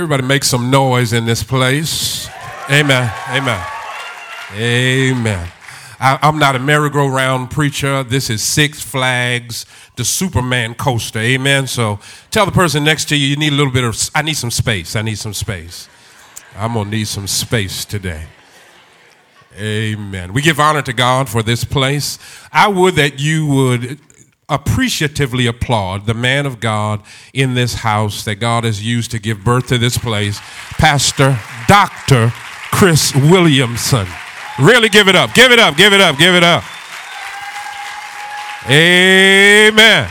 Everybody make some noise in this place. Amen. Amen. Amen. I, am not a merry-go-round preacher. This is Six Flags, the Superman coaster. Amen. So tell the person next to you, you need a little bit of, I need some space. I need some space. I'm going to need some space today. Amen. We give honor to God for this place. I would that you would appreciatively applaud the man of God in this house that God has used to give birth to this place, Pastor Dr. Chris Williamson. Really give it up, give it up, give it up, give it up. Amen.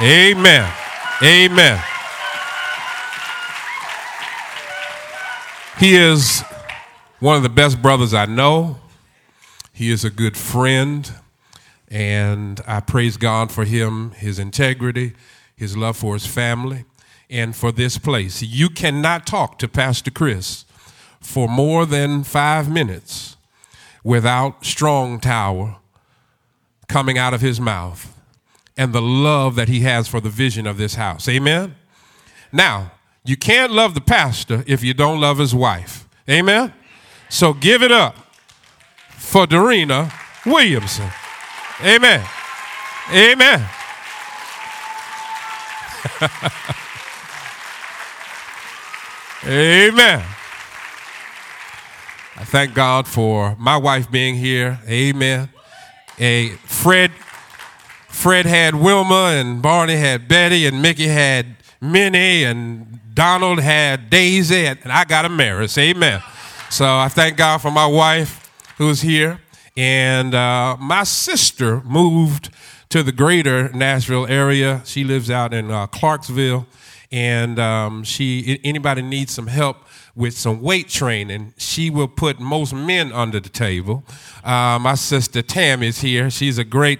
Amen. Amen. He is one of the best brothers I know. He is a good friend, and I praise God for him, his integrity, his love for his family, and for this place. You cannot talk to Pastor Chris for more than five minutes without Strong Tower coming out of his mouth and the love that he has for the vision of this house. Amen? Now, you can't love the pastor if you don't love his wife. Amen? So give it up for Darina Williamson. Amen. Amen. Amen. I thank God for my wife being here. Amen. A Fred Fred had Wilma and Barney had Betty and Mickey had Minnie and Donald had Daisy and I got a Maris. Amen. So I thank God for my wife who's here. And uh, my sister moved to the greater Nashville area. She lives out in uh, Clarksville. And um, she, anybody needs some help with some weight training, she will put most men under the table. Uh, my sister Tam is here. She's a great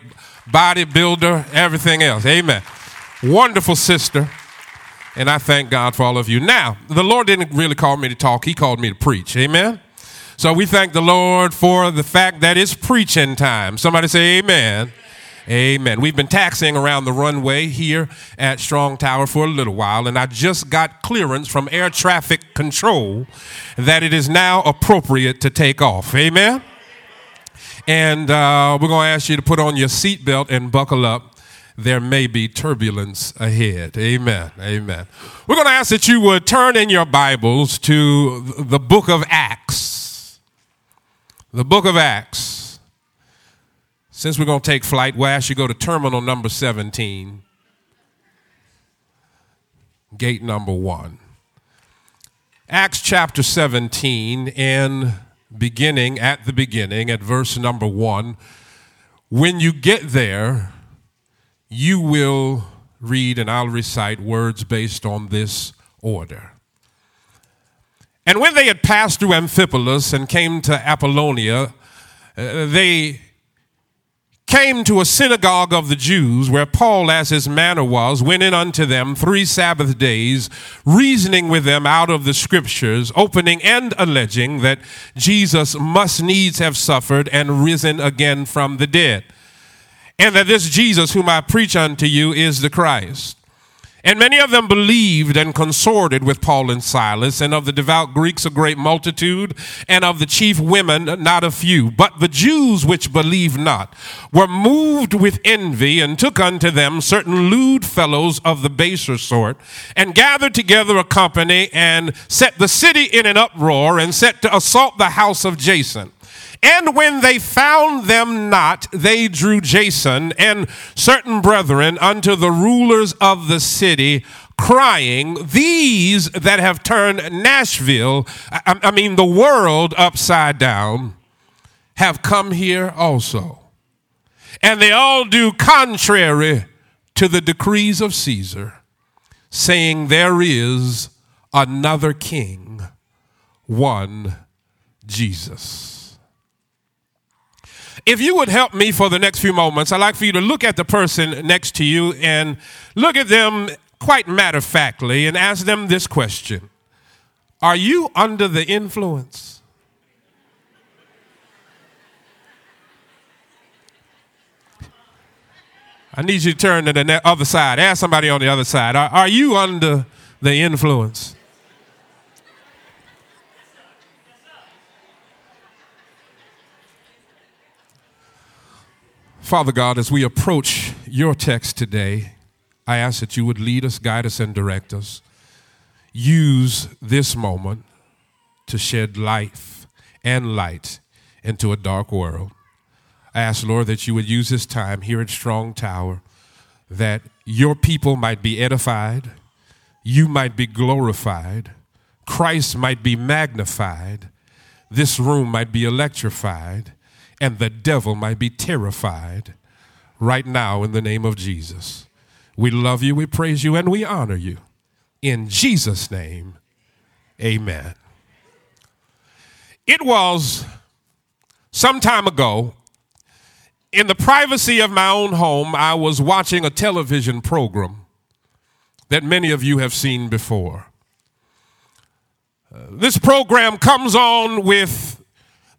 bodybuilder, everything else. Amen. Wonderful sister. And I thank God for all of you. Now, the Lord didn't really call me to talk, He called me to preach. Amen. So we thank the Lord for the fact that it's preaching time. Somebody say amen. Amen. We've been taxiing around the runway here at Strong Tower for a little while, and I just got clearance from air traffic control that it is now appropriate to take off. Amen. And uh, we're going to ask you to put on your seatbelt and buckle up. There may be turbulence ahead. Amen. Amen. We're going to ask that you would turn in your Bibles to the book of Acts the book of Acts. Since we're going to take flight, we'll ask you go to terminal number 17, gate number one. Acts chapter 17, and beginning at the beginning, at verse number one. When you get there, you will read and I'll recite words based on this order. And when they had passed through Amphipolis and came to Apollonia, uh, they came to a synagogue of the Jews where Paul, as his manner was, went in unto them three Sabbath days, reasoning with them out of the scriptures, opening and alleging that Jesus must needs have suffered and risen again from the dead, and that this Jesus whom I preach unto you is the Christ. And many of them believed and consorted with Paul and Silas, and of the devout Greeks a great multitude, and of the chief women not a few. But the Jews which believed not were moved with envy, and took unto them certain lewd fellows of the baser sort, and gathered together a company, and set the city in an uproar, and set to assault the house of Jason. And when they found them not, they drew Jason and certain brethren unto the rulers of the city, crying, These that have turned Nashville, I, I mean the world upside down, have come here also. And they all do contrary to the decrees of Caesar, saying, There is another king, one Jesus. If you would help me for the next few moments, I'd like for you to look at the person next to you and look at them quite matter of factly and ask them this question Are you under the influence? I need you to turn to the other side. Ask somebody on the other side. Are, are you under the influence? Father God, as we approach your text today, I ask that you would lead us, guide us, and direct us. Use this moment to shed life and light into a dark world. I ask, Lord, that you would use this time here at Strong Tower, that your people might be edified, you might be glorified, Christ might be magnified, this room might be electrified, and the devil might be terrified right now in the name of Jesus. We love you, we praise you, and we honor you. In Jesus' name, amen. It was some time ago, in the privacy of my own home, I was watching a television program that many of you have seen before. Uh, this program comes on with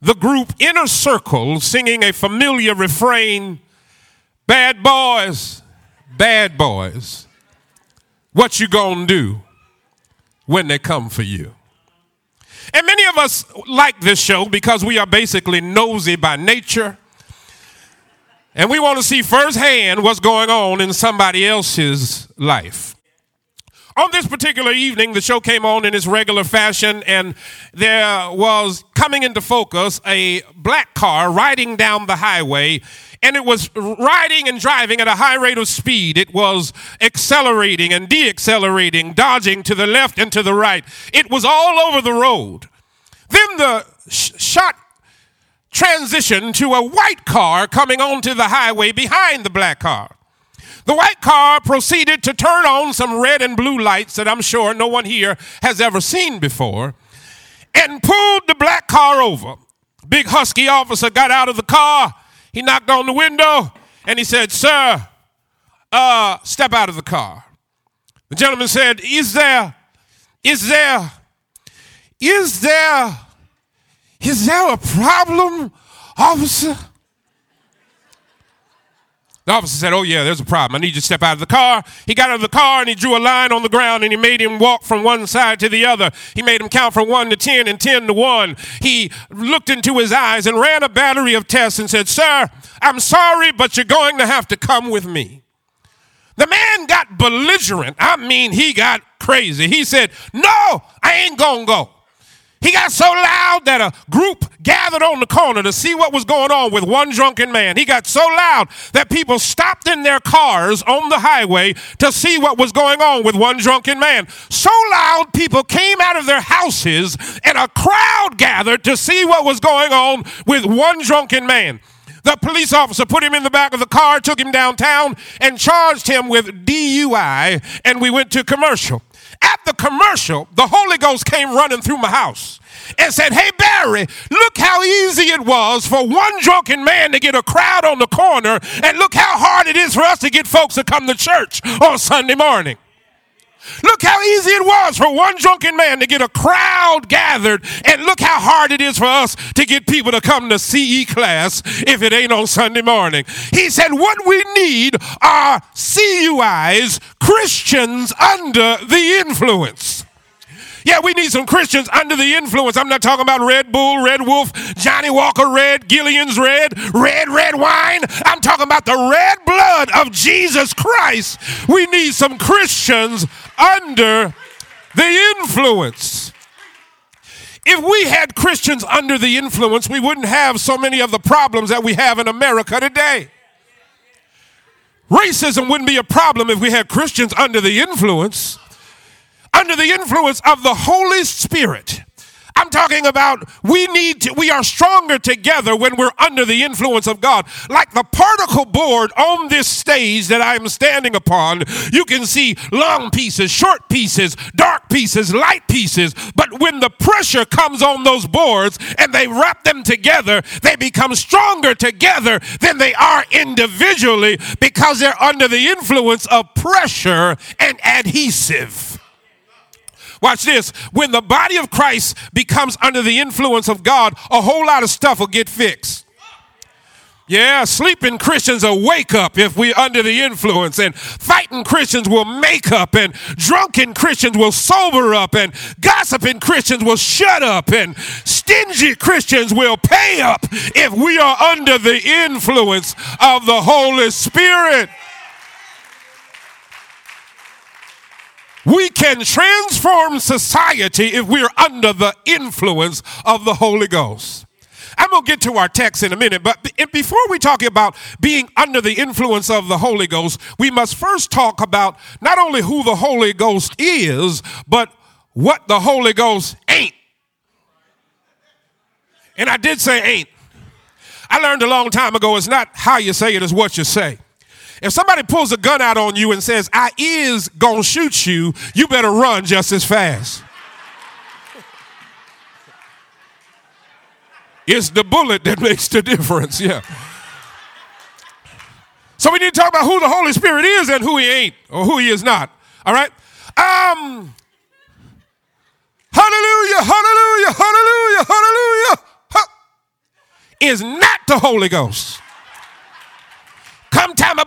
the group Inner Circle singing a familiar refrain Bad boys, bad boys, what you gonna do when they come for you? And many of us like this show because we are basically nosy by nature. And we want to see firsthand what's going on in somebody else's life. On this particular evening, the show came on in its regular fashion, and there was coming into focus a black car riding down the highway and it was riding and driving at a high rate of speed. It was accelerating and deaccelerating, dodging to the left and to the right. It was all over the road. Then the sh- shot transitioned to a white car coming onto the highway behind the black car. The white car proceeded to turn on some red and blue lights that I'm sure no one here has ever seen before and pulled the black car over. Big husky officer got out of the car. He knocked on the window and he said, Sir, uh, step out of the car. The gentleman said, Is there, is there, is there, is there a problem, officer? The officer said, Oh, yeah, there's a problem. I need you to step out of the car. He got out of the car and he drew a line on the ground and he made him walk from one side to the other. He made him count from one to 10 and 10 to one. He looked into his eyes and ran a battery of tests and said, Sir, I'm sorry, but you're going to have to come with me. The man got belligerent. I mean, he got crazy. He said, No, I ain't going to go. He got so loud that a group gathered on the corner to see what was going on with one drunken man. He got so loud that people stopped in their cars on the highway to see what was going on with one drunken man. So loud, people came out of their houses and a crowd gathered to see what was going on with one drunken man. The police officer put him in the back of the car, took him downtown, and charged him with DUI, and we went to commercial. The commercial, the Holy Ghost came running through my house and said, Hey, Barry, look how easy it was for one drunken man to get a crowd on the corner, and look how hard it is for us to get folks to come to church on Sunday morning. Look how easy it was for one drunken man to get a crowd gathered, and look how hard it is for us to get people to come to CE class if it ain't on Sunday morning. He said, What we need are CUIs, Christians under the influence. Yeah, we need some Christians under the influence. I'm not talking about Red Bull, Red Wolf, Johnnie Walker Red, Killian's Red, Red, Red Wine. I'm talking about the red blood of Jesus Christ. We need some Christians under the influence. If we had Christians under the influence, we wouldn't have so many of the problems that we have in America today. Racism wouldn't be a problem if we had Christians under the influence under the influence of the Holy Spirit. I'm talking about we need to, we are stronger together when we're under the influence of God. Like the particle board on this stage that I'm standing upon, you can see long pieces, short pieces, dark pieces, light pieces. But when the pressure comes on those boards and they wrap them together, they become stronger together than they are individually because they're under the influence of pressure and adhesive. Watch this. When the body of Christ becomes under the influence of God, a whole lot of stuff will get fixed. Yeah, sleeping Christians will wake up if we're under the influence, and fighting Christians will make up, and drunken Christians will sober up, and gossiping Christians will shut up, and stingy Christians will pay up if we are under the influence of the Holy Spirit. We can transform society if we're under the influence of the Holy Ghost. I'm going to get to our text in a minute, but before we talk about being under the influence of the Holy Ghost, we must first talk about not only who the Holy Ghost is, but what the Holy Ghost ain't. And I did say ain't. I learned a long time ago it's not how you say it, it's what you say. If somebody pulls a gun out on you and says, I is gonna shoot you, you better run just as fast. It's the bullet that makes the difference. Yeah. So we need to talk about who the Holy Spirit is and who he ain't or who he is not. All right? Um Hallelujah, hallelujah, hallelujah, hallelujah. Is not the Holy Ghost. Come tie my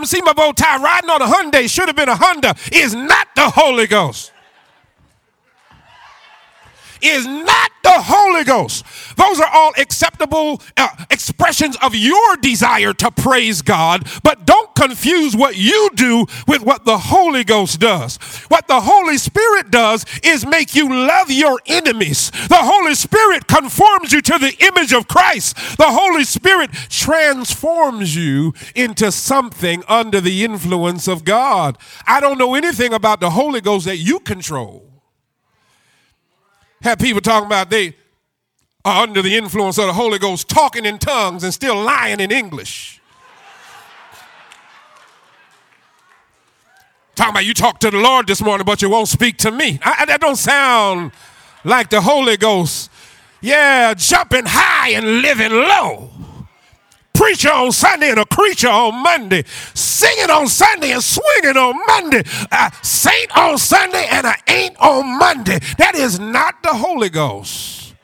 come see my bow tie. Riding on a Hyundai should have been a Honda. Is not the Holy Ghost is not the Holy Ghost. Those are all acceptable uh, expressions of your desire to praise God, but don't confuse what you do with what the Holy Ghost does. What the Holy Spirit does is make you love your enemies. The Holy Spirit conforms you to the image of Christ. The Holy Spirit transforms you into something under the influence of God. I don't know anything about the Holy Ghost that you control. Have people talking about they are under the influence of the Holy Ghost, talking in tongues and still lying in English. talking about you talk to the Lord this morning, but you won't speak to me. I, that don't sound like the Holy Ghost. Yeah, jumping high and living low preacher on Sunday and a creature on Monday, singing on Sunday and swinging on Monday, a saint on Sunday and an ain't on Monday. That is not the Holy Ghost.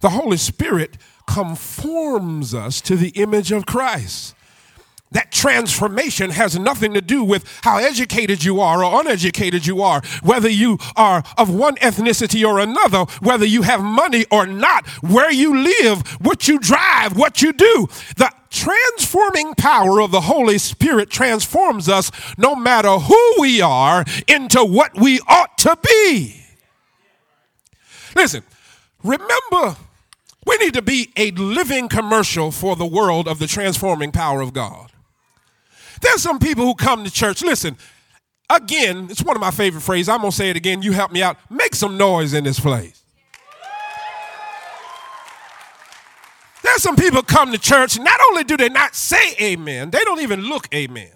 The Holy Spirit conforms us to the image of Christ. That transformation has nothing to do with how educated you are or uneducated you are, whether you are of one ethnicity or another, whether you have money or not, where you live, what you drive, what you do. The transforming power of the Holy Spirit transforms us no matter who we are into what we ought to be. Listen, remember, we need to be a living commercial for the world of the transforming power of God. There's some people who come to church. Listen, again, it's one of my favorite phrases. I'm going to say it again. You help me out. Make some noise in this place. There's some people come to church, not only do they not say amen, they don't even look amen.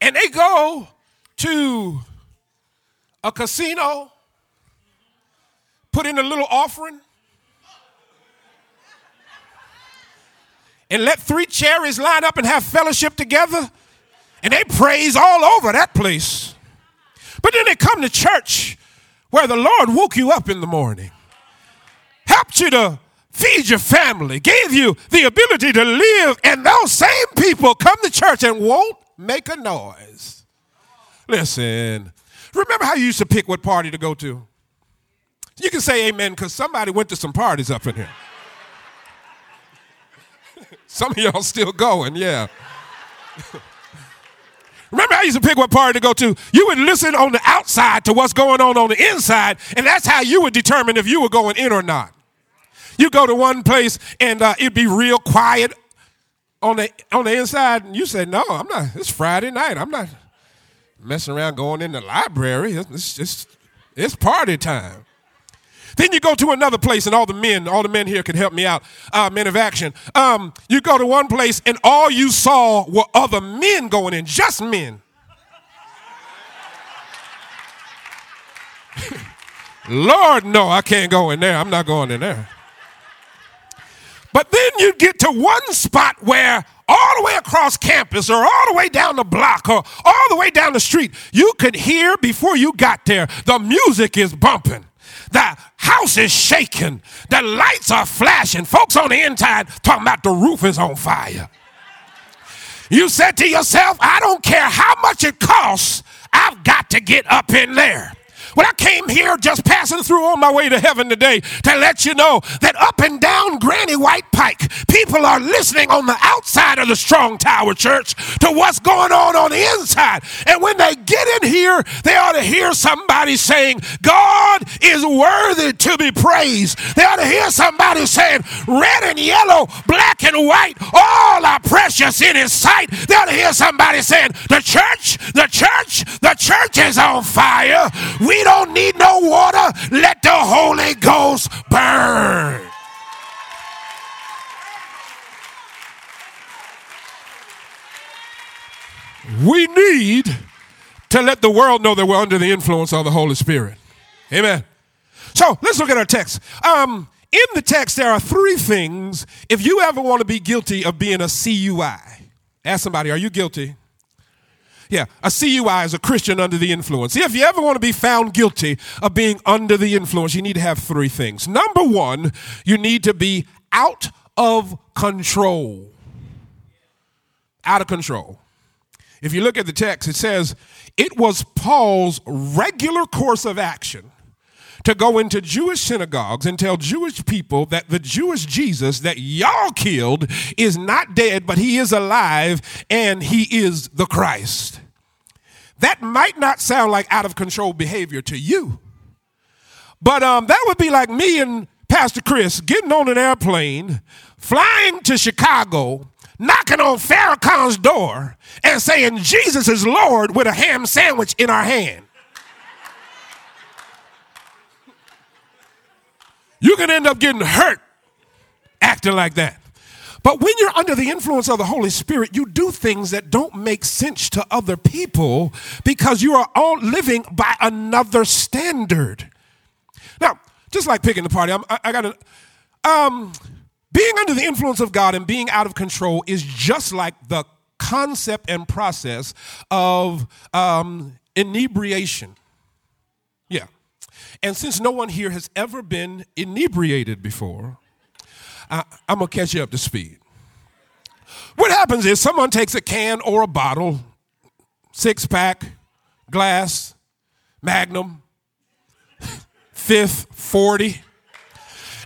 And they go to a casino, put in a little offering, and let three cherries line up and have fellowship together, and they praise all over that place. But then they come to church where the Lord woke you up in the morning, helped you to feed your family, gave you the ability to live, and those same people come to church and won't make a noise. Listen, remember how you used to pick what party to go to? You can say amen because somebody went to some parties up in here. Some of y'all still going, yeah. Remember, I used to pick what party to go to. You would listen on the outside to what's going on on the inside, and that's how you would determine if you were going in or not. You go to one place and uh, it'd be real quiet on the on the inside, and you say, "No, I'm not. It's Friday night. I'm not messing around going in the library. It's just it's party time." Then you go to another place, and all the men, all the men here can help me out, uh, men of action. Um, you go to one place, and all you saw were other men going in, just men. Lord, no, I can't go in there. I'm not going in there. But then you get to one spot where all the way across campus or all the way down the block or all the way down the street, you could hear before you got there the music is bumping. The house is shaking. The lights are flashing. Folks on the inside talking about the roof is on fire. You said to yourself, I don't care how much it costs, I've got to get up in there. Well, I came here just passing through on my way to heaven today to let you know that up and down Granny White Pike, people are listening on the outside of the Strong Tower Church to what's going on on the inside. And when they get in here, they ought to hear somebody saying, God is worthy to be praised. They ought to hear somebody saying, red and yellow, black and white, all are precious in his sight. They ought to hear somebody saying, the church, the church, the church is on fire. We don't need no water. Let the Holy Ghost burn. We need to let the world know that we're under the influence of the Holy Spirit. Amen. So let's look at our text. Um, in the text, there are three things. If you ever want to be guilty of being a CUI, ask somebody, are you guilty? Yeah, a CUI is a Christian under the influence. If you ever want to be found guilty of being under the influence, you need to have three things. Number one, you need to be out of control. Out of control. If you look at the text, it says it was Paul's regular course of action to go into Jewish synagogues and tell Jewish people that the Jewish Jesus that y'all killed is not dead, but he is alive and he is the Christ. That might not sound like out of control behavior to you, but um, that would be like me and Pastor Chris getting on an airplane, flying to Chicago, knocking on Farrakhan's door, and saying, Jesus is Lord with a ham sandwich in our hand. You can end up getting hurt acting like that. But when you're under the influence of the Holy Spirit, you do things that don't make sense to other people because you are all living by another standard. Now, just like picking the party, I'm, I, I got to. Um, being under the influence of God and being out of control is just like the concept and process of um, inebriation. Yeah. And since no one here has ever been inebriated before, I, am going to catch you up to speed. What happens is someone takes a can or a bottle, six pack, glass, magnum, fifth, 40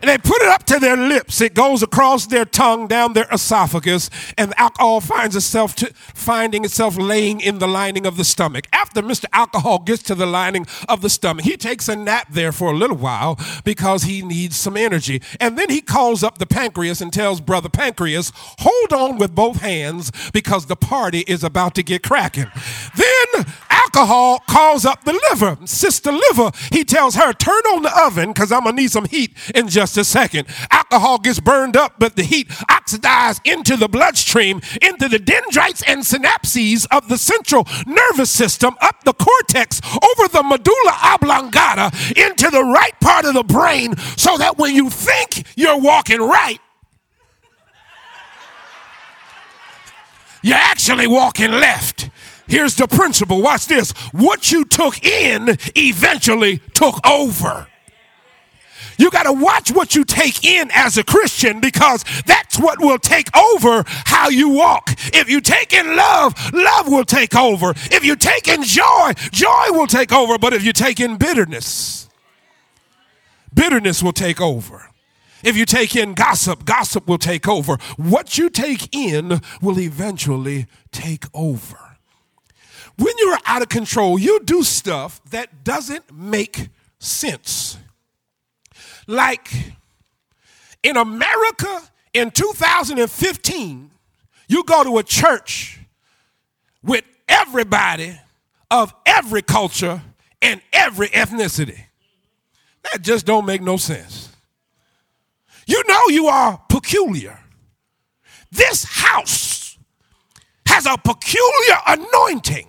and they put it up to their lips. It goes across their tongue, down their esophagus, and alcohol finds itself to, finding itself laying in the lining of the stomach. After Mr. Alcohol gets to the lining of the stomach, he takes a nap there for a little while because he needs some energy. And then he calls up the pancreas and tells Brother Pancreas, hold on with both hands because the party is about to get cracking. Then alcohol calls up the liver, Sister Liver. He tells her, turn on the oven because I'm going to need some heat in just a second. Alcohol gets burned up, but the heat oxidizes into the bloodstream, into the dendrites and synapses of the central nervous system, up the cortex, over the medulla oblongata, into the right part of the brain, so that when you think you're walking right, you're actually walking left. Here's the principle. Watch this. What you took in eventually took over. You got to watch what you take in as a Christian because that's what will take over how you walk. If you take in love, love will take over. If you take in joy, joy will take over. But if you take in bitterness, bitterness will take over. If you take in gossip, gossip will take over. What you take in will eventually take over. When you're out of control, you do stuff that doesn't make sense. Like in America in 2015, you go to a church with everybody of every culture and every ethnicity. That just don't make no sense. You know you are peculiar. This house has a peculiar anointing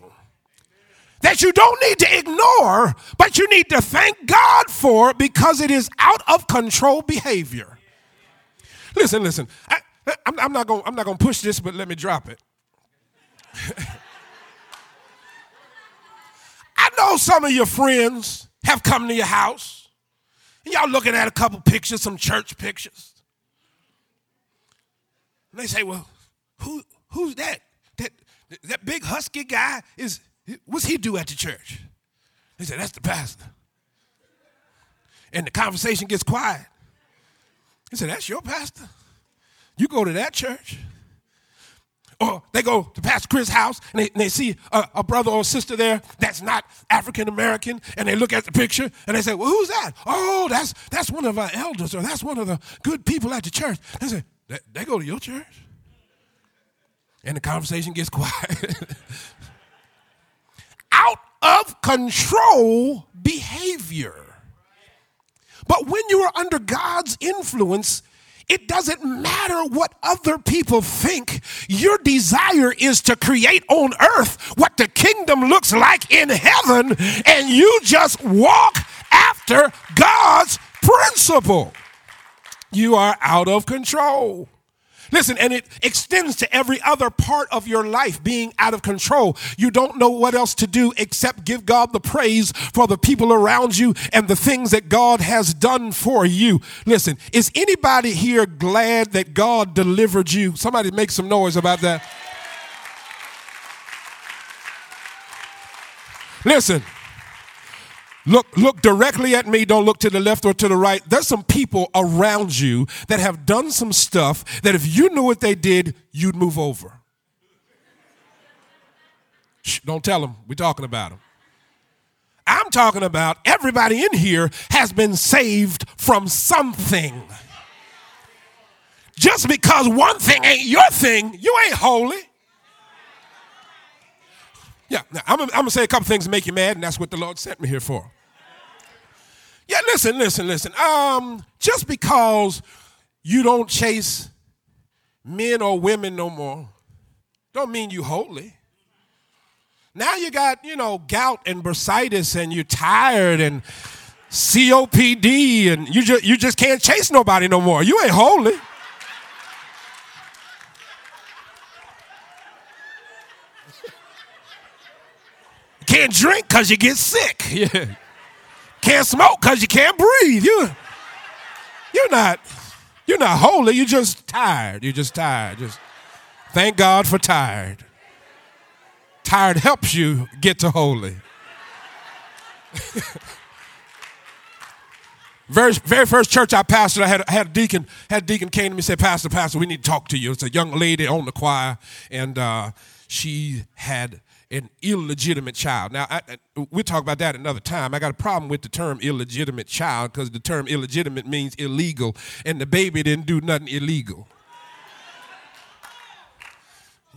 that you don't need to ignore, but you need to thank God for because it is out of control behavior. Listen, listen. I, am not going. I'm not going to push this, but let me drop it. I know some of your friends have come to your house And y'all looking at a couple pictures, some church pictures. And they say, well, who, who's that? That, that big husky guy is, what's he do at the church? They said, that's the pastor. And the conversation gets quiet. He said, that's your pastor? You go to that church? Or they go to Pastor Chris' house and they, and they see a, a, brother or sister there that's not African American, and they look at the picture and they say, Well, who's that? Oh, that's that's one of our elders, or that's one of the good people at the church. They say, They, they go to your church? And the conversation gets quiet. Out of control behavior. But when you are under God's influence, it doesn't matter what other people think. Your desire is to create on earth what the kingdom looks like in heaven, and you just walk after God's principle. You are out of control. Listen, and it extends to every other part of your life being out of control. You don't know what else to do except give God the praise for the people around you and the things that God has done for you. Listen, is anybody here glad that God delivered you? Somebody make some noise about that. Listen, Look, look directly at me. Don't look to the left or to the right. There's some people around you that have done some stuff that if you knew what they did, you'd move over. Shh, don't tell them. We're talking about them. I'm talking about everybody in here has been saved from something. Just because one thing ain't your thing, you ain't holy. Yeah, now I'm, I'm gonna say a couple things to make you mad, and that's what the Lord sent me here for. Yeah, listen, listen, listen. Um, just because you don't chase men or women no more, don't mean you holy. Now you got, you know, gout and bursitis and you're tired and COPD and you just you just can't chase nobody no more. You ain't holy. can't drink because you get sick. Yeah. Can't smoke because you can't breathe. You, you're not, you're not holy. You're just tired. You're just tired. Just thank God for tired. Tired helps you get to holy. very, very first church I pastored, I had, I had a deacon, had a deacon came to me and said, Pastor, Pastor, we need to talk to you. It's a young lady on the choir, and uh, she had an illegitimate child. Now, I, we'll talk about that another time. I got a problem with the term illegitimate child because the term illegitimate means illegal, and the baby didn't do nothing illegal.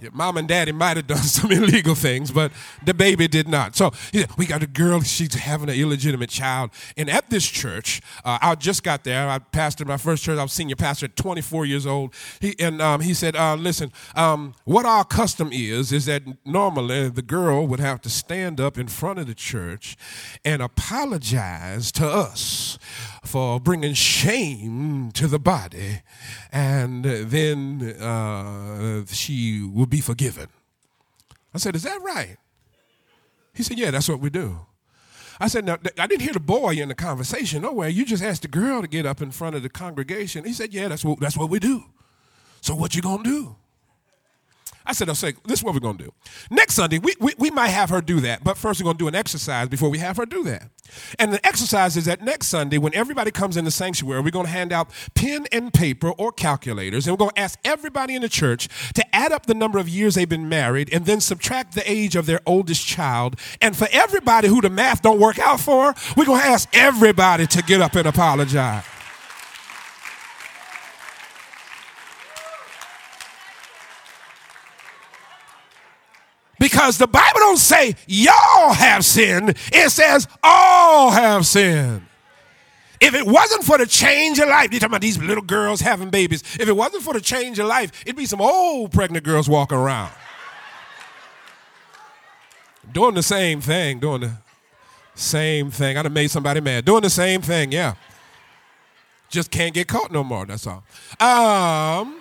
Your mom and daddy might have done some illegal things, but the baby did not. So yeah, we got a girl, she's having an illegitimate child. And at this church, uh, I just got there. I pastored my first church. I was senior pastor at 24 years old. He, and um, he said, uh, Listen, um, what our custom is, is that normally the girl would have to stand up in front of the church and apologize to us for bringing shame to the body, and then uh, she will be forgiven. I said, Is that right? He said, Yeah, that's what we do. I said, Now, I didn't hear the boy in the conversation nowhere. You just asked the girl to get up in front of the congregation. He said, Yeah, that's what, that's what we do. So, what you gonna do? I said, I'll say, this is what we're going to do. Next Sunday, we, we, we might have her do that, but first we're going to do an exercise before we have her do that. And the exercise is that next Sunday, when everybody comes in the sanctuary, we're going to hand out pen and paper or calculators, and we're going to ask everybody in the church to add up the number of years they've been married and then subtract the age of their oldest child. And for everybody who the math don't work out for, we're going to ask everybody to get up and apologize. Because the Bible don't say y'all have sinned. It says all have sinned. If it wasn't for the change of life, you're talking about these little girls having babies. If it wasn't for the change of life, it'd be some old pregnant girls walking around. doing the same thing, doing the same thing. I'd have made somebody mad. Doing the same thing, yeah. Just can't get caught no more, that's all. Um,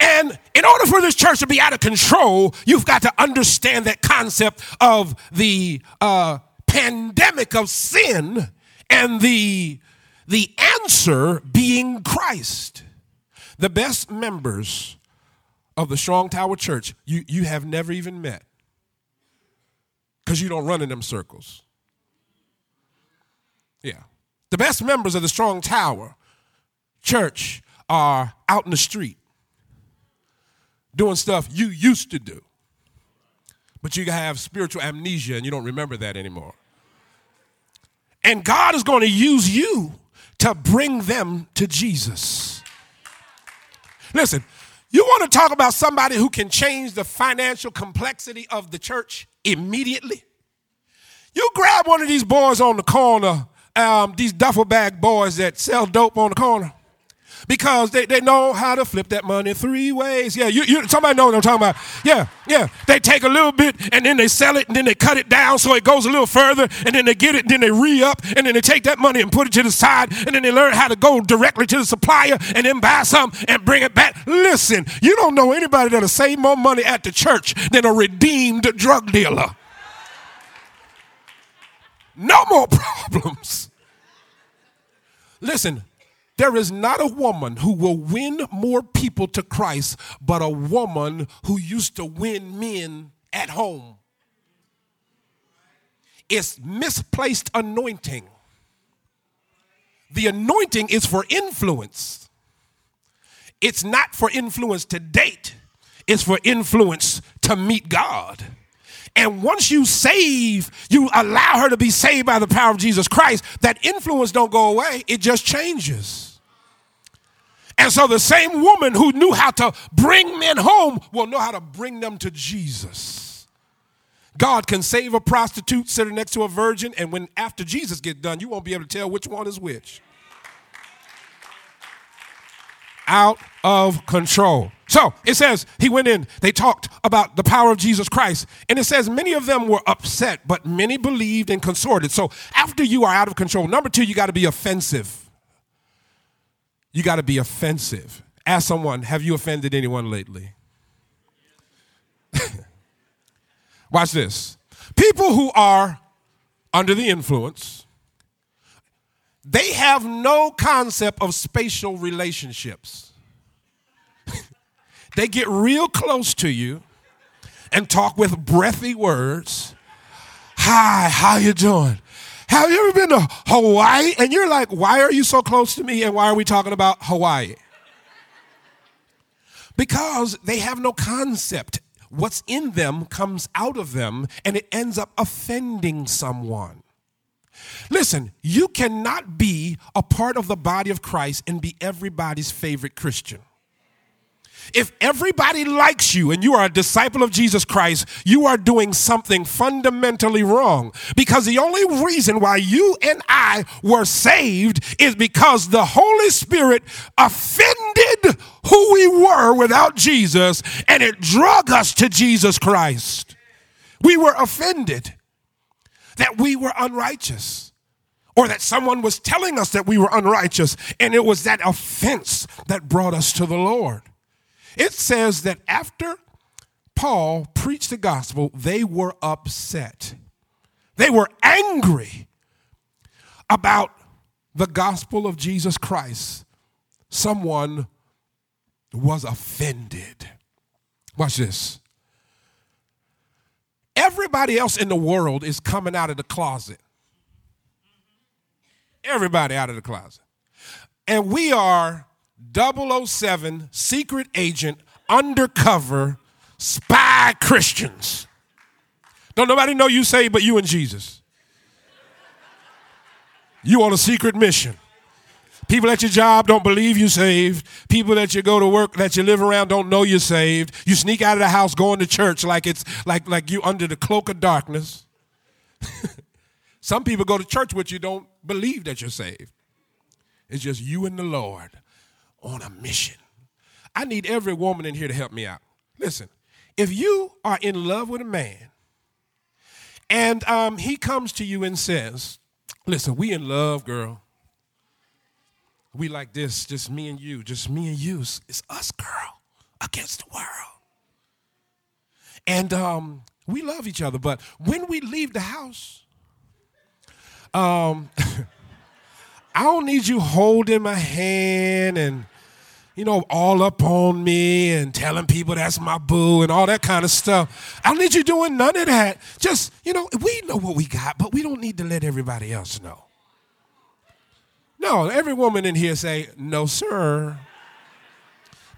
And in order for this church to be out of control, you've got to understand that concept of the uh, pandemic of sin and the, the answer being Christ. The best members of the Strong Tower Church you, you have never even met because you don't run in them circles. Yeah. The best members of the Strong Tower Church are out in the street doing stuff you used to do. But you have spiritual amnesia and you don't remember that anymore. And God is going to use you to bring them to Jesus. Listen, you want to talk about somebody who can change the financial complexity of the church immediately? You grab one of these boys on the corner, um, these duffel bag boys that sell dope on the corner because they, they know how to flip that money three ways. Yeah, you, you somebody know what I'm talking about. Yeah, yeah. They take a little bit and then they sell it and then they cut it down so it goes a little further and then they get it and then they re-up and then they take that money and put it to the side and then they learn how to go directly to the supplier and then buy some and bring it back. Listen, you don't know anybody that'll save more money at the church than a redeemed drug dealer. No more problems. Listen, there is not a woman who will win more people to Christ, but a woman who used to win men at home. It's misplaced anointing. The anointing is for influence. It's not for influence to date, it's for influence to meet God. And once you save, you allow her to be saved by the power of Jesus Christ, that influence don't go away, it just changes. And so the same woman who knew how to bring men home will know how to bring them to Jesus. God can save a prostitute sitting next to a virgin, and when after Jesus gets done, you won't be able to tell which one is which. Out of control. So it says he went in, they talked about the power of Jesus Christ. And it says many of them were upset, but many believed and consorted. So after you are out of control, number two, you got to be offensive you got to be offensive. Ask someone, have you offended anyone lately? Watch this. People who are under the influence, they have no concept of spatial relationships. they get real close to you and talk with breathy words. Hi, how you doing? Have you ever been to Hawaii? And you're like, why are you so close to me and why are we talking about Hawaii? Because they have no concept. What's in them comes out of them and it ends up offending someone. Listen, you cannot be a part of the body of Christ and be everybody's favorite Christian. If everybody likes you and you are a disciple of Jesus Christ, you are doing something fundamentally wrong. Because the only reason why you and I were saved is because the Holy Spirit offended who we were without Jesus and it drug us to Jesus Christ. We were offended that we were unrighteous or that someone was telling us that we were unrighteous, and it was that offense that brought us to the Lord. It says that after Paul preached the gospel, they were upset. They were angry about the gospel of Jesus Christ. Someone was offended. Watch this. Everybody else in the world is coming out of the closet. Everybody out of the closet. And we are 007 secret agent undercover spy Christians. Don't nobody know you saved but you and Jesus. You on a secret mission. People at your job don't believe you saved. People that you go to work that you live around don't know you're saved. You sneak out of the house going to church like it's like like you under the cloak of darkness. Some people go to church with you don't believe that you're saved. It's just you and the Lord on a mission. I need every woman in here to help me out. Listen, if you are in love with a man and um, he comes to you and says, Listen, we in love, girl. We like this, just me and you, just me and you. It's us, girl, against the world. And um, we love each other, but when we leave the house, um, I don't need you holding my hand and, you know, all up on me and telling people that's my boo and all that kind of stuff. I don't need you doing none of that. Just, you know, we know what we got, but we don't need to let everybody else know. No, every woman in here say, no, sir.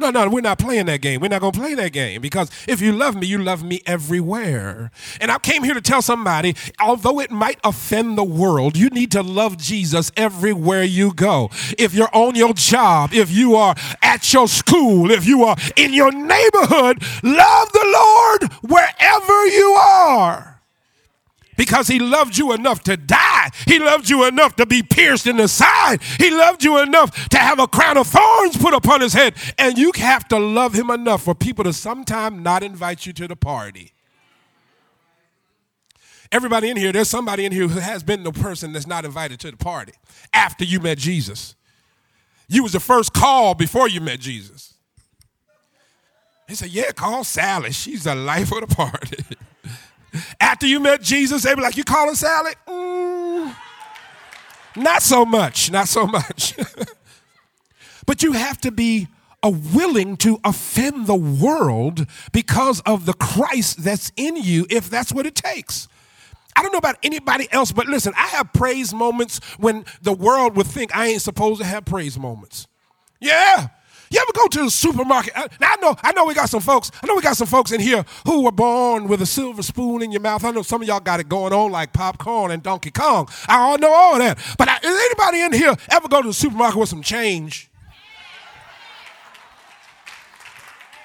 No, no, we're not playing that game. We're not going to play that game because if you love me, you love me everywhere. And I came here to tell somebody, although it might offend the world, you need to love Jesus everywhere you go. If you're on your job, if you are at your school, if you are in your neighborhood, love the Lord wherever you are because he loved you enough to die. He loved you enough to be pierced in the side. He loved you enough to have a crown of thorns put upon his head. And you have to love him enough for people to sometime not invite you to the party. Everybody in here, there's somebody in here who has been the person that's not invited to the party after you met Jesus. You was the first call before you met Jesus. He said, Yeah, call Sally. She's the life of the party. After you met Jesus, they be like, You calling salad? Mm, not so much, not so much. but you have to be a willing to offend the world because of the Christ that's in you, if that's what it takes. I don't know about anybody else, but listen, I have praise moments when the world would think I ain't supposed to have praise moments. Yeah, you ever go to the supermarket? Uh, now I know, I know we got some folks. I know we got some folks in here who were born with a silver spoon in your mouth. I know some of y'all got it going on like popcorn and Donkey Kong. I all know all that. But is anybody in here ever go to the supermarket with some change?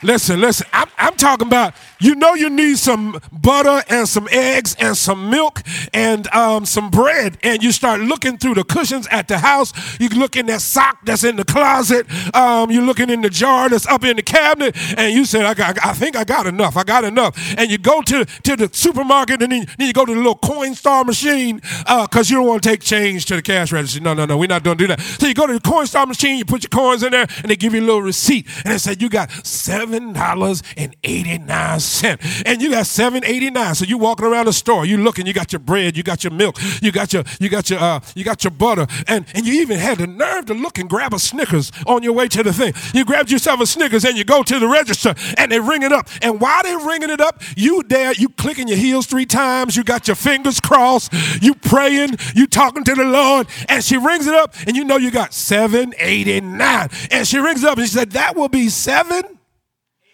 Listen, listen. I'm, I'm talking about you know you need some butter and some eggs and some milk and um, some bread, and you start looking through the cushions at the house. You look in that sock that's in the closet. Um, you're looking in the jar that's up in the cabinet, and you said, "I got, I think I got enough. I got enough." And you go to to the supermarket, and then, then you go to the little Coinstar machine because uh, you don't want to take change to the cash register. No, no, no, we're not going to do that. So you go to the Coinstar machine, you put your coins in there, and they give you a little receipt, and it said you got seven dollars and eighty nine cent. And you got 789. So you walking around the store, you looking, you got your bread, you got your milk, you got your you got your uh, you got your butter, and, and you even had the nerve to look and grab a Snickers on your way to the thing. You grabbed yourself a Snickers and you go to the register and they ring it up. And while they're ringing it up, you there, you clicking your heels three times, you got your fingers crossed, you praying, you talking to the Lord, and she rings it up, and you know you got 789. And she rings it up and she said, That will be seven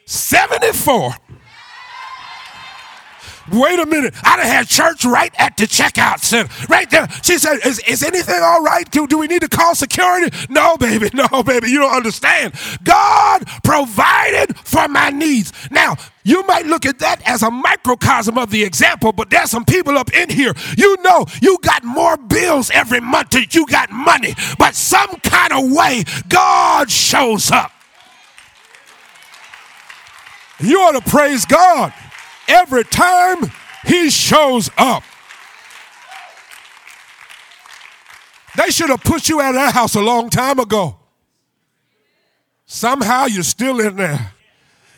74. Wait a minute. I done had church right at the checkout center. Right there. She said, is, is anything all right? Do, do we need to call security? No, baby. No, baby. You don't understand. God provided for my needs. Now, you might look at that as a microcosm of the example, but there's some people up in here. You know, you got more bills every month than you got money, but some kind of way God shows up. You ought to praise God every time He shows up. They should have put you out of that house a long time ago. Somehow you're still in there.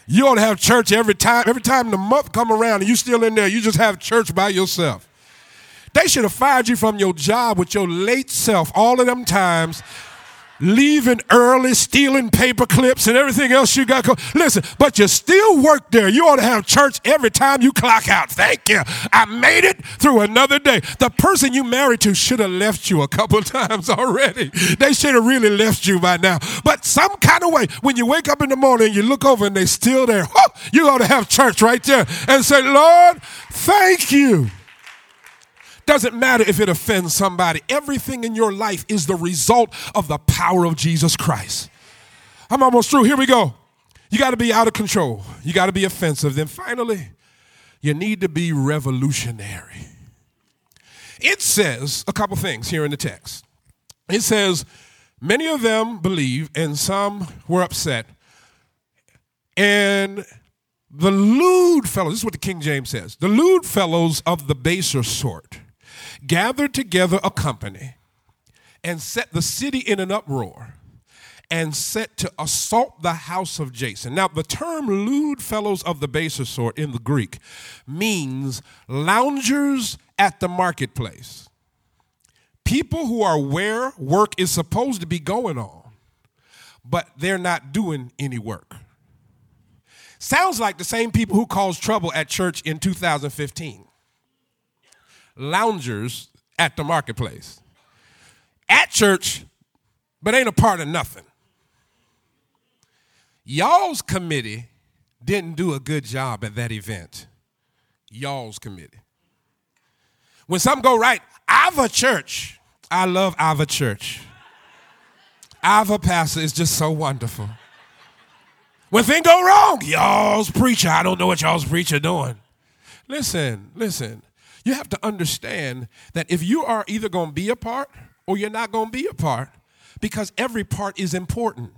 You ought to have church every time. Every time the month come around and you're still in there, you just have church by yourself. They should have fired you from your job with your late self all of them times leaving early, stealing paper clips and everything else you got. Go- Listen, but you still work there. You ought to have church every time you clock out. Thank you. I made it through another day. The person you married to should have left you a couple times already. They should have really left you by now. But some kind of way, when you wake up in the morning, you look over and they're still there. you ought to have church right there and say, Lord, thank you. Doesn't matter if it offends somebody. Everything in your life is the result of the power of Jesus Christ. I'm almost through. Here we go. You got to be out of control. You got to be offensive. Then finally, you need to be revolutionary. It says a couple things here in the text. It says, Many of them believe, and some were upset. And the lewd fellows, this is what the King James says, the lewd fellows of the baser sort gathered together a company and set the city in an uproar and set to assault the house of Jason. Now, the term lewd fellows of the baser sort in the Greek means loungers at the marketplace, people who are where work is supposed to be going on, but they're not doing any work. Sounds like the same people who caused trouble at church in 2015. Loungers at the marketplace. At church, but ain't a part of nothing. Y'all's committee didn't do a good job at that event. Y'all's committee. When something go right, Ava Church. I love Ava Church. Ava Pastor is just so wonderful. When things go wrong, y'all's preacher, I don't know what y'all's preacher doing. Listen, listen. You have to understand that if you are either going to be a part or you're not going to be a part, because every part is important.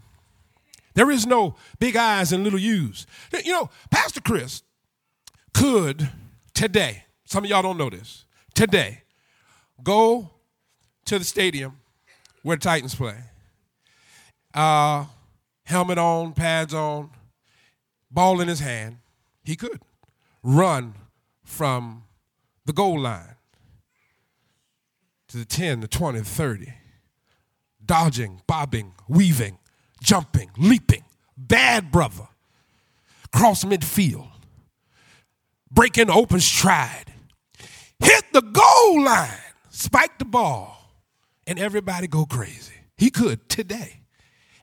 There is no big eyes and little U's. You know, Pastor Chris could today, some of y'all don't know this, today, go to the stadium where the Titans play. Uh, helmet on, pads on, ball in his hand. He could run from the goal line to the 10, the 20, the 30, dodging, bobbing, weaving, jumping, leaping, bad brother, cross midfield, breaking open stride, hit the goal line, spike the ball, and everybody go crazy. He could today,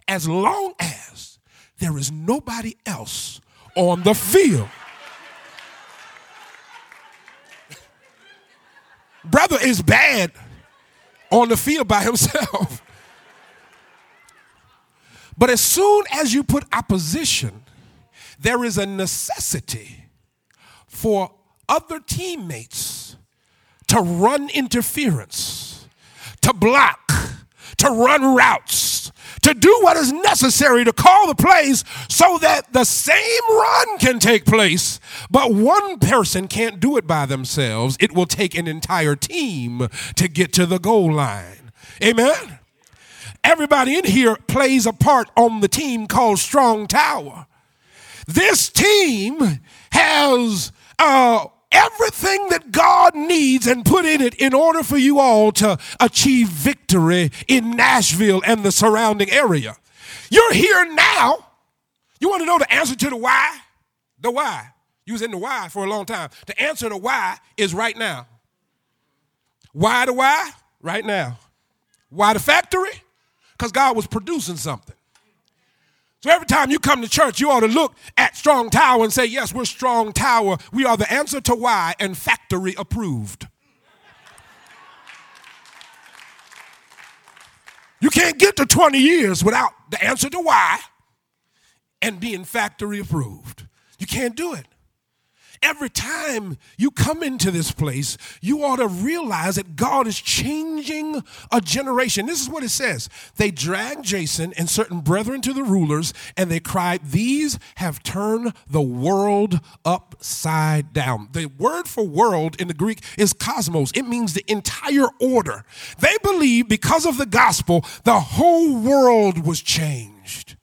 as long as there is nobody else on the field. Brother is bad on the field by himself. But as soon as you put opposition, there is a necessity for other teammates to run interference, to block, to run routes, to do what is necessary to call the plays so that the same run can take place. But one person can't do it by themselves. It will take an entire team to get to the goal line. Amen. Everybody in here plays a part on the team called Strong Tower. This team has uh, everything that God needs and put in it in order for you all to achieve victory in Nashville and the surrounding area. You're here now. You want to know the answer to the why? The why. You was in the why for a long time. The answer to why is right now. Why the why? Right now. Why the factory? because God was producing something. So every time you come to church, you ought to look at Strong Tower and say, Yes, we're Strong Tower. We are the answer to why and factory approved. You can't get to 20 years without the answer to why and being factory approved. You can't do it every time you come into this place, you ought to realize that God is changing a generation. This is what it says. They dragged Jason and certain brethren to the rulers, and they cried, These have turned the world upside down. The word for world in the Greek is cosmos, it means the entire order. They believe because of the gospel, the whole world was changed.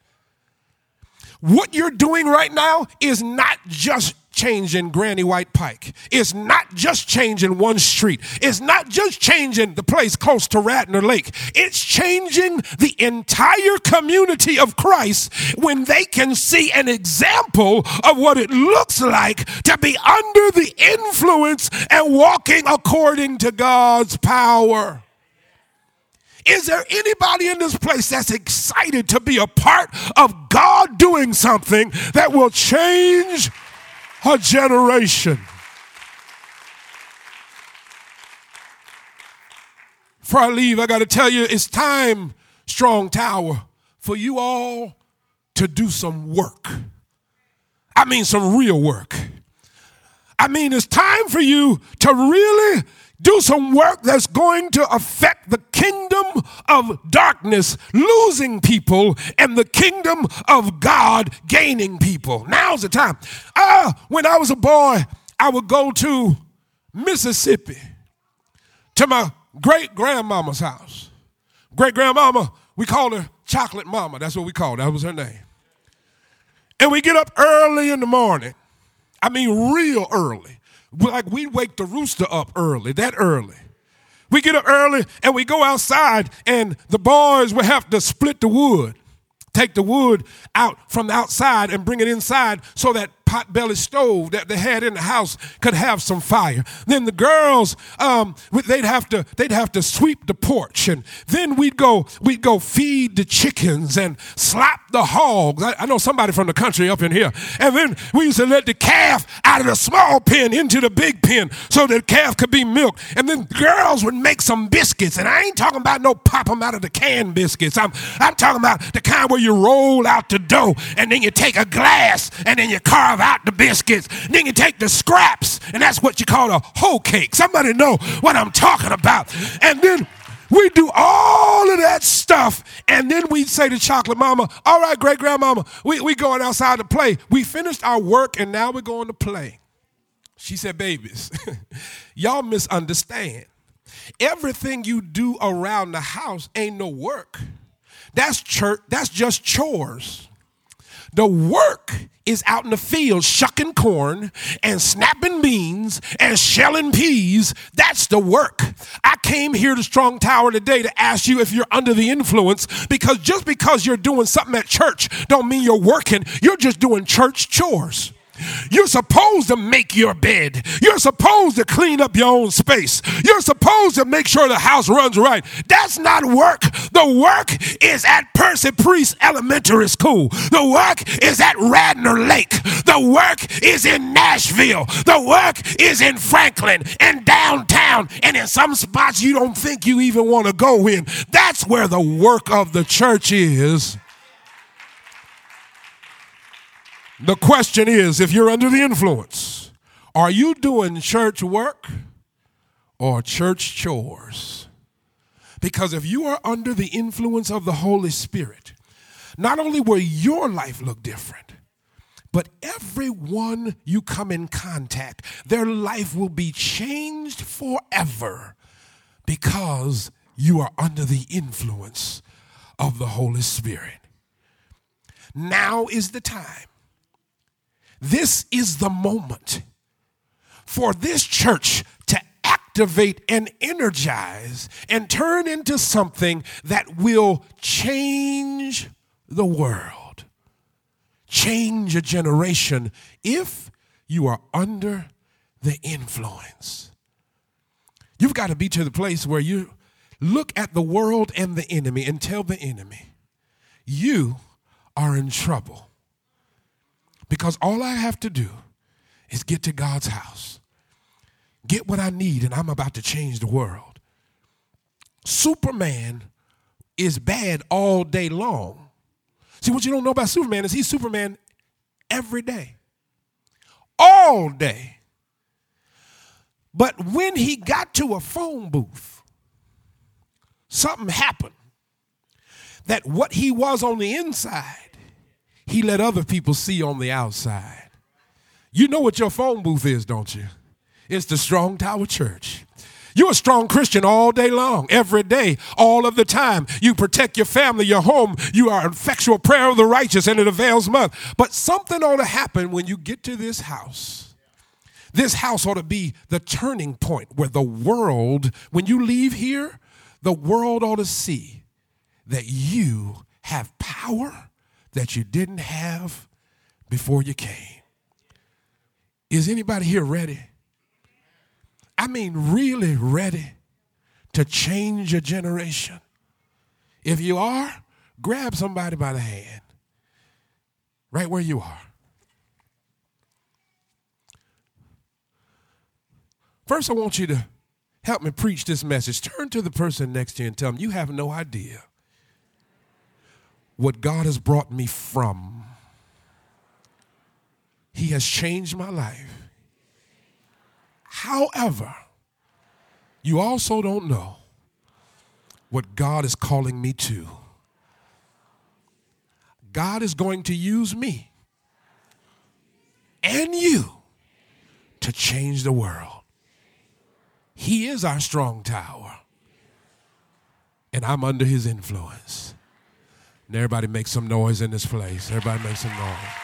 What you're doing right now is not just changing Granny White Pike. It's not just changing one street. It's not just changing the place close to Radnor Lake. It's changing the entire community of Christ when they can see an example of what it looks like to be under the influence and walking according to God's power. Is there anybody in this place that's excited to be a part of God doing something that will change a generation. Before I leave, I got to tell you it's time, Strong Tower, for you all to do some work. I mean, some real work. I mean, it's time for you to really do some work that's going to affect the kingdom of darkness losing people and the kingdom of God gaining people. Now's the time. Ah, when I was a boy, I would go to Mississippi to my great grandmama's house. Great grandmama, we called her Chocolate Mama. That's what we called her. That was her name. And we get up early in the morning. I mean, real early like we'd wake the rooster up early, that early. we get up early and we go outside, and the boys will have to split the wood take the wood out from the outside and bring it inside so that potbelly stove that they had in the house could have some fire. Then the girls, um, they'd have to they'd have to sweep the porch, and then we'd go we'd go feed the chickens and slap the hogs. I, I know somebody from the country up in here. And then we used to let the calf out of the small pen into the big pen so that the calf could be milked. And then girls would make some biscuits, and I ain't talking about no pop them out of the can biscuits. I'm I'm talking about the kind where you roll out the dough and then you take a glass and then you carve out the biscuits. Then you take the scraps, and that's what you call a hoe cake. Somebody know what I'm talking about. And then we do all of that stuff, and then we say to Chocolate Mama, All right, great grandmama, we, we going outside to play. We finished our work, and now we're going to play. She said, Babies, y'all misunderstand. Everything you do around the house ain't no work. That's church, that's just chores. The work is out in the field shucking corn and snapping beans and shelling peas. That's the work. I came here to Strong Tower today to ask you if you're under the influence because just because you're doing something at church don't mean you're working. You're just doing church chores. You're supposed to make your bed. You're supposed to clean up your own space. You're supposed to make sure the house runs right. That's not work. The work is at Percy Priest Elementary School. The work is at Radnor Lake. The work is in Nashville. The work is in Franklin and downtown and in some spots you don't think you even want to go in. That's where the work of the church is. The question is if you're under the influence, are you doing church work or church chores? Because if you are under the influence of the Holy Spirit, not only will your life look different, but everyone you come in contact, their life will be changed forever because you are under the influence of the Holy Spirit. Now is the time this is the moment for this church to activate and energize and turn into something that will change the world, change a generation if you are under the influence. You've got to be to the place where you look at the world and the enemy and tell the enemy, you are in trouble. Because all I have to do is get to God's house, get what I need, and I'm about to change the world. Superman is bad all day long. See, what you don't know about Superman is he's Superman every day, all day. But when he got to a phone booth, something happened that what he was on the inside he let other people see on the outside. You know what your phone booth is, don't you? It's the Strong Tower Church. You're a strong Christian all day long, every day, all of the time. You protect your family, your home. You are an effectual prayer of the righteous, and it avails much. But something ought to happen when you get to this house. This house ought to be the turning point where the world, when you leave here, the world ought to see that you have power that you didn't have before you came. Is anybody here ready? I mean, really ready to change a generation? If you are, grab somebody by the hand, right where you are. First, I want you to help me preach this message. Turn to the person next to you and tell them, You have no idea what God has brought me from. He has changed my life. However, you also don't know what God is calling me to. God is going to use me and you to change the world. He is our strong tower, and I'm under his influence. And everybody make some noise in this place. Everybody make some noise.